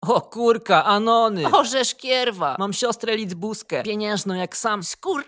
O kurka, Anony! Orzesz kierwa. Mam siostrę Lidzbuskę, pieniężną jak sam. Skur...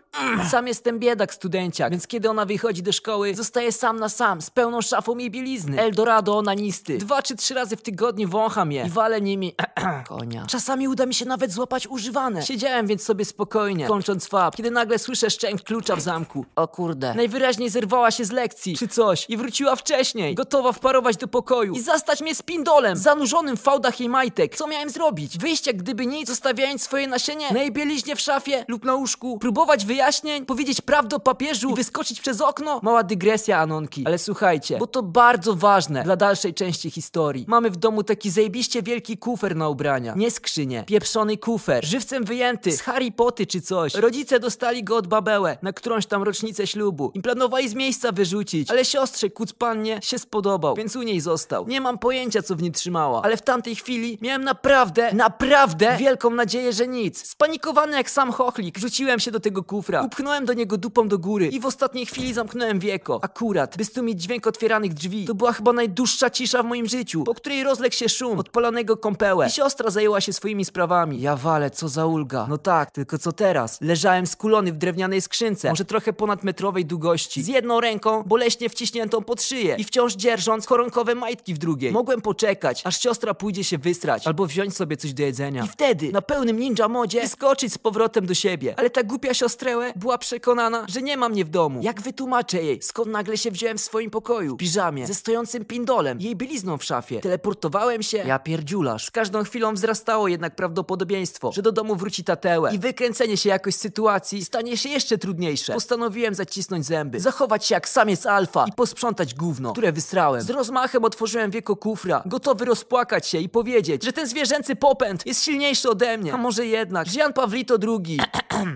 Sam jestem biedak studenciak, więc kiedy ona wychodzi do szkoły, zostaje sam na sam, z pełną szafą jej bielizny. Eldorado onanisty. Dwa czy trzy razy w tygodniu wącham je i walę nimi konia. Czasami uda mi się nawet złapać używane. Siedziałem więc sobie spokojnie, kończąc fab, kiedy nagle słyszę szczęk klucza w zamku. O kurde. Najwyraźniej zerwała się z lekcji, czy coś, i wróciła wcześniej, gotowa wparować do pokoju i zastać mnie z pindolem, zanurzonym w fałdach jej majtek. Co miałem zrobić? Wyjść jak gdyby nic, zostawiając swoje nasienie na jej bieliźnie w szafie lub na łóżku? Próbować wyjaśnień? Powiedzieć prawdę o papieżu i wyskoczyć przez okno? Mała dygresja, Anonki. Ale słuchajcie, bo to bardzo ważne dla dalszej części historii. Mamy w domu taki zajebiście wielki kufer na ubrania. Nie skrzynię, pieprzony kufer, żywcem wyjęty, z Harry Poty czy coś. Rodzice dostali go od babełę, na którąś tam rocznicę ślubu. I planowali z miejsca wyrzucić, ale siostrze Kucpannie się spodobał, więc u niej został. Nie mam pojęcia, co w nim trzymała, ale w tamtej chwili miałem naprawdę, naprawdę wielką nadzieję, że nic. Spanikowany jak sam chochlik, rzuciłem się do tego kufra, upchnąłem do niego dupą do góry i w ostatniej chwili zamknąłem wieko. Akurat, by stłumić dźwięk otwieranych drzwi. To była chyba najdłuższa cisza w moim życiu, po której rozległ się szum odpalonego kąpełę i siostra zajęła się swoimi sprawami. Ja walę, co za ulga. No tak, tylko co teraz? Leżałem skulony w drewnianej skrzynce, może trochę ponad metrowej długości, z jedną ręką boleśnie wciśniętą pod szyję i wciąż dzierżąc koronkowe majtki w drugiej. Mogłem poczekać, aż siostra pójdzie się wysrać albo wziąć sobie coś do jedzenia. I wtedy, na pełnym ninja modzie, skoczyć z powrotem do siebie. Ale ta głupia siostrełę była przekonana, że nie ma mnie w domu. Jak wytłumaczę jej, skąd nagle się wziąłem w swoim pokoju? W piżamie, ze stojącym pindolem, jej bielizną w szafie. Teleportowałem się, ja pierdziulasz. Z każdą chwilą wzrastało jednak prawdopodobieństwo, że do domu wróci tatełę i wykręcenie się jakoś z sytuacji stanie się jeszcze trudniejsze. Postanowiłem zacisnąć zęby, zachować się jak samiec alfa i posprzątać gówno, które wysrałem. Z rozmachem otworzyłem wieko kufra, gotowy rozpłakać się i powiedzieć, że ten zwierzęcy popęd jest silniejszy ode mnie. A może jednak, Jan Pawlito II.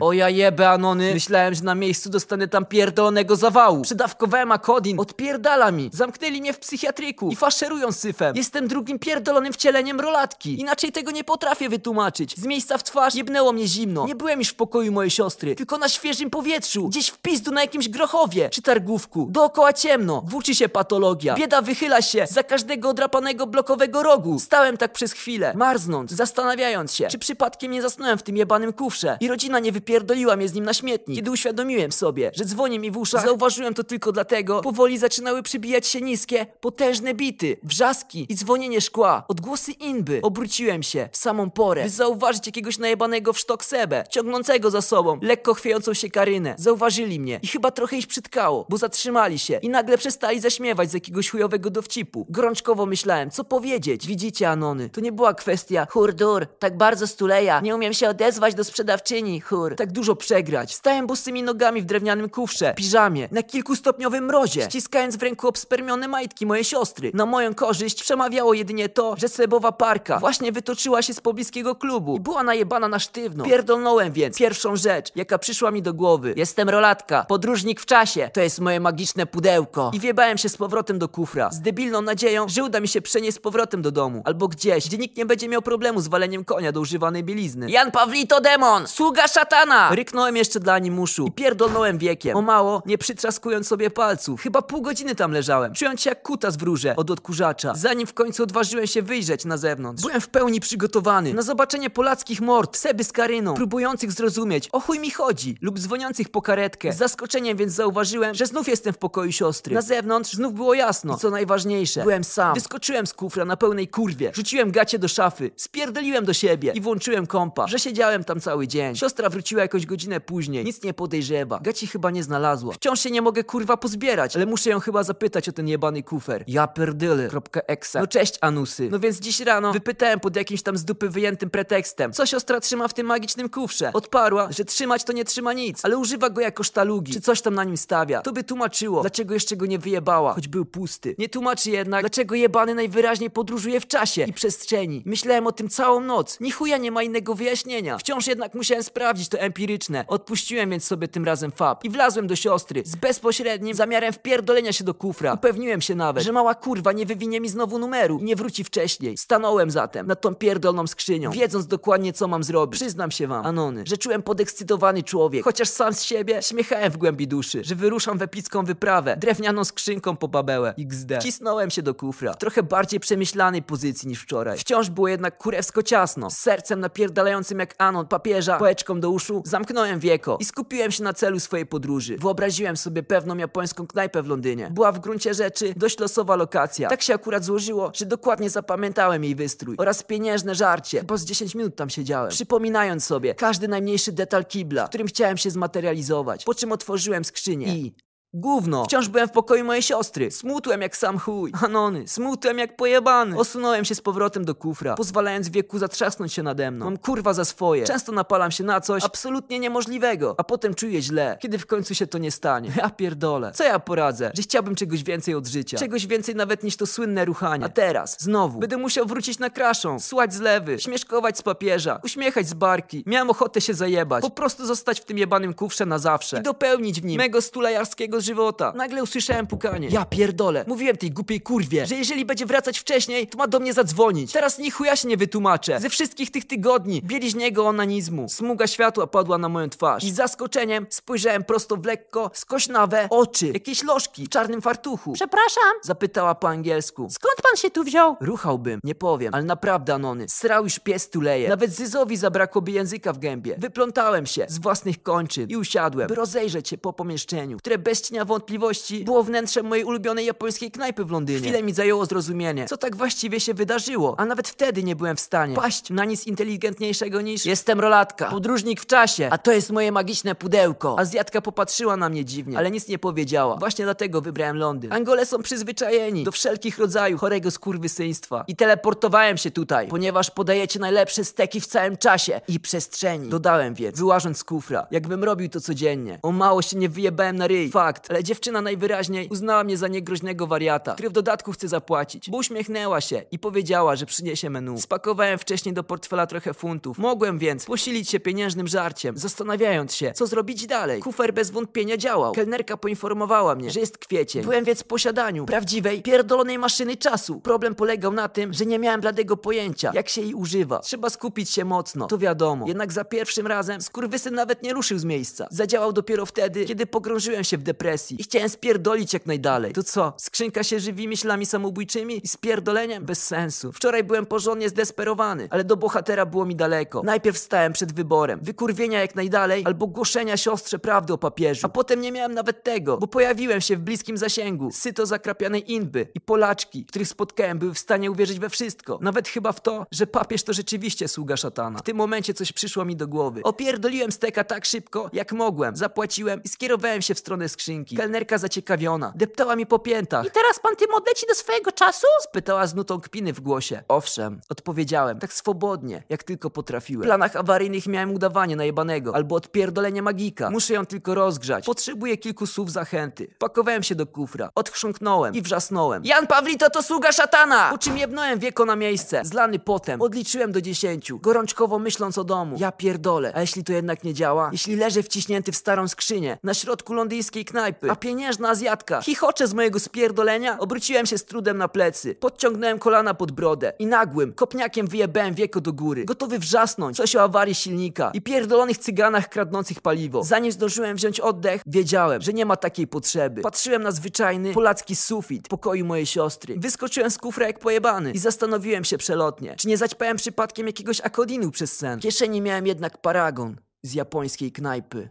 o ja jebę, Anony. Myślałem, że na miejscu dostanę tam pierdolonego zawału. Przedawkowałem akodin, odpierdala mi. Zamknęli mnie w psychiatryku i faszerują syfem. Jestem drugim pierdolonym wcieleniem rolatki. Inaczej tego nie potrafię wytłumaczyć. Z miejsca w twarz jebnęło mnie zimno. Nie byłem już w pokoju mojej siostry, tylko na świeżym powietrzu. Gdzieś w pizdu na jakimś grochowie czy targówku. Dookoła ciemno. Włóczy się patologia. Bieda wychyla się za każdego odrapanego blokowego rogu. Stałem tak przez chwilę, marznąc, zastanawiając się, czy przypadkiem nie zasnąłem w tym jebanym kufrze i rodzina nie wypierdoliła mnie z nim na śmietnik. Kiedy uświadomiłem sobie, że dzwoni mi w uszach, zauważyłem to tylko dlatego, powoli zaczynały przybijać się niskie, potężne bity, wrzaski i dzwonienie szkła, odgłosy inby. Obróciłem się w samą porę, by zauważyć jakiegoś najebanego w sztok sebę, ciągnącego za sobą lekko chwiejącą się karynę. Zauważyli mnie i chyba trochę ich przytkało, bo zatrzymali się i nagle przestali zaśmiewać z jakiegoś chujowego dowcipu. Gorączkowo myślałem, co powiedzieć. Widzicie, Anony, to nie była kwestia Hurdur, tak bardzo stuleja. Nie umiem się odezwać do sprzedawczyni, hur. tak dużo przegrać. Stałem bosymi nogami w drewnianym kufrze, piżamie, na kilkustopniowym mrozie, ściskając w ręku obspermione majtki mojej siostry. Na moją korzyść przemawiało jedynie to, że sebowa parka właśnie wytoczyła się z pobliskiego klubu i była najebana na sztywno. Pierdolnąłem więc pierwszą rzecz, jaka przyszła mi do głowy. Jestem rolatka, podróżnik w czasie. To jest moje magiczne pudełko. I wiebałem się z powrotem do kufra, z debilną nadzieją, że uda mi się przenieść z powrotem do domu. Albo gdzieś, gdzie nikt nie będzie miał problemu z waleniem konia do używanej bielizny. Jan Pawlito demon, sługa szatana. Ryknąłem jeszcze dla animuszu i pierdolnąłem wiekiem. O mało, nie przytraskując sobie palców. Chyba pół godziny tam leżałem, czując się jak kutas w rurze od odkurzacza. Zanim w końcu odważyłem się wyjrzeć na zewnątrz. Byłem w pełni przygotowany na zobaczenie polackich mord, seby z karyną, próbujących zrozumieć, o chuj mi chodzi, lub dzwoniących po karetkę. Z zaskoczeniem więc zauważyłem, że znów jestem w pokoju siostry. Na zewnątrz znów było jasno. I co najważniejsze, byłem sam. Wyskoczyłem z kufra na pełnej kurwie, rzuciłem gacie do szafy, spierdoliłem do siebie i włączyłem kompa, że siedziałem tam cały dzień. Siostra wróciła jakąś godzinę później, nic nie podejrzewa. Gaci chyba nie znalazła. Wciąż się nie mogę kurwa pozbierać, ale muszę ją chyba zapytać o ten jebany kufer. Ja exa. No cześć Anusy. No więc dziś rano wypytałem pod jakimś tam z dupy wyjętym pretekstem, co siostra trzyma w tym magicznym kufrze. Odparła, że trzymać to nie trzyma nic, ale używa go jako sztalugi, czy coś tam na nim stawia. To by tłumaczyło, dlaczego jeszcze go nie wyjebała, choć był pusty. Nie tłumaczy jednak, dlaczego jebany najwyraźniej podróżuje w czasie i przestrzeni. Myślałem o tym całą noc. Ni chuja nie ma innego wyjaśnienia. Wciąż jednak musiałem sprawdzić to empiryczne. Odpuściłem więc sobie tym razem fab i wlazłem do siostry z bezpośrednim zamiarem wpierdolenia się do kufra. Upewniłem się nawet, że mała kurwa nie wywinie mi znowu numeru i nie wróci wcześniej. Stanąłem zatem nad tą pierdolną skrzynią, wiedząc dokładnie co mam zrobić. Przyznam się wam, Anony, że czułem podekscytowany człowiek, chociaż sam z siebie śmiechałem w głębi duszy, że wyruszam w epicką wyprawę, drewnianą skrzynką po babełę. XD. Wcisnąłem się do kufra, w trochę bardziej przemyślanej pozycji niż wczoraj. Wciąż Było jednak kurewsko ciasno. Z sercem napierdalającym jak anon papieża, pałeczką do uszu, zamknąłem wieko i skupiłem się na celu swojej podróży. Wyobraziłem sobie pewną japońską knajpę w Londynie. Była w gruncie rzeczy dość losowa lokacja. Tak się akurat złożyło, że dokładnie zapamiętałem jej wystrój oraz pieniężne żarcie. Chyba z 10 minut tam siedziałem. Przypominając sobie każdy najmniejszy detal kibla, w którym chciałem się zmaterializować. Po czym otworzyłem skrzynię i... Gówno! Wciąż byłem w pokoju mojej siostry. Smutłem jak sam chuj. Anony, smutłem jak pojebany. Osunąłem się z powrotem do kufra, pozwalając wieku zatrzasnąć się nade mną. Mam kurwa za swoje. Często napalam się na coś absolutnie niemożliwego, a potem czuję źle, kiedy w końcu się to nie stanie. Ja pierdolę. Co ja poradzę? Że chciałbym czegoś więcej od życia. Czegoś więcej nawet niż to słynne ruchanie. A teraz, znowu, będę musiał wrócić na kraszą, słać zlewy, śmieszkować z papieża, uśmiechać z barki. Miałem ochotę się zajebać. Po prostu zostać w tym jebanym kufrze na zawsze. I dopełnić w nim mego stulejarskiego żywota. Nagle usłyszałem pukanie. Ja pierdolę. Mówiłem tej głupiej kurwie, że jeżeli będzie wracać wcześniej, to ma do mnie zadzwonić. Teraz ni chuja się nie wytłumaczę. Ze wszystkich tych tygodni bieliźniego onanizmu. Smuga światła padła na moją twarz. I z zaskoczeniem spojrzałem prosto w lekko skośnawe oczy. Jakieś lożki w czarnym fartuchu. Przepraszam, Zapytała po angielsku. skąd pan się tu wziął? Ruchałbym, nie powiem, ale naprawdę Anony. Srał już pies tuleje. Nawet Zyzowi zabrakłoby języka w gębie. Wyplątałem się z własnych kończyn i usiadłem, by rozejrzeć się po pomieszczeniu, które bez wątpliwości było wnętrzem mojej ulubionej japońskiej knajpy w Londynie. Chwilę mi zajęło zrozumienie, co tak właściwie się wydarzyło, a nawet wtedy nie byłem w stanie paść na nic inteligentniejszego niż jestem rolatka, podróżnik w czasie, a to jest moje magiczne pudełko. Azjatka popatrzyła na mnie dziwnie, ale nic nie powiedziała. Właśnie dlatego wybrałem Londyn. Angole są przyzwyczajeni do wszelkich rodzajów chorego skurwysyństwa i teleportowałem się tutaj, ponieważ podajecie najlepsze steki w całym czasie i przestrzeni. Dodałem więc, wyłażąc z kufra, jakbym robił to codziennie. O mało się nie wyjebałem na ryj, fakt, ale dziewczyna najwyraźniej uznała mnie za niegroźnego wariata, który w dodatku chce zapłacić, bo uśmiechnęła się i powiedziała, że przyniesie menu. Spakowałem wcześniej do portfela trochę funtów. Mogłem więc posilić się pieniężnym żarciem, zastanawiając się, co zrobić dalej. Kufer bez wątpienia działał. Kelnerka poinformowała mnie, że jest kwiecień. Byłem więc w posiadaniu prawdziwej, pierdolonej maszyny czasu. Problem polegał na tym, że nie miałem bladego pojęcia, jak się jej używa. Trzeba skupić się mocno, to wiadomo. Jednak za pierwszym razem skurwysyn nawet nie ruszył z miejsca. Zadziałał dopiero wtedy, kiedy pogrążyłem się w depresji i chciałem spierdolić jak najdalej. To co, skrzynka się żywi myślami samobójczymi i spierdoleniem? Bez sensu. Wczoraj byłem porządnie zdesperowany, ale do bohatera było mi daleko. Najpierw stałem przed wyborem, wykurwienia jak najdalej, albo głoszenia siostrze prawdy o papieżu. A potem nie miałem nawet tego, bo pojawiłem się w bliskim zasięgu, syto zakrapianej inby i Polaczki, których spotkałem, były w stanie uwierzyć we wszystko. Nawet chyba w to, że papież to rzeczywiście sługa szatana. W tym momencie coś przyszło mi do głowy. Opierdoliłem steka tak szybko, jak mogłem. Zapłaciłem i skierowałem się w stronę skrzynki. Kelnerka zaciekawiona. Deptała mi po piętach. I teraz pan tym odleci do swojego czasu? Spytała z nutą kpiny w głosie. Owszem, odpowiedziałem, tak swobodnie, jak tylko potrafiłem. W planach awaryjnych miałem udawanie najebanego, albo odpierdolenie magika. Muszę ją tylko rozgrzać. Potrzebuję kilku słów zachęty. Pakowałem się do kufra, odchrząknąłem i wrzasnąłem. Jan Pawlito to sługa szatana! Po czym jebnąłem wieko na miejsce. Zlany potem, odliczyłem do dziesięciu, gorączkowo myśląc o domu. Ja pierdolę, a jeśli to jednak nie działa? Jeśli leżę wciśnięty w starą skrzynię, na środku londyńskiej knajpy, a pieniężna Azjatka chichocze z mojego spierdolenia, obróciłem się z trudem na plecy, podciągnąłem kolana pod brodę i nagłym, kopniakiem wyjebałem wieko do góry, gotowy wrzasnąć coś o awarii silnika i pierdolonych cyganach kradnących paliwo. Zanim zdążyłem wziąć oddech, wiedziałem, że nie ma takiej potrzeby. Patrzyłem na zwyczajny, polacki sufit pokoju mojej siostry. Wyskoczyłem z kufra jak pojebany i zastanowiłem się przelotnie, czy nie zaćpałem przypadkiem jakiegoś akodinu przez sen. W kieszeni miałem jednak paragon z japońskiej knajpy.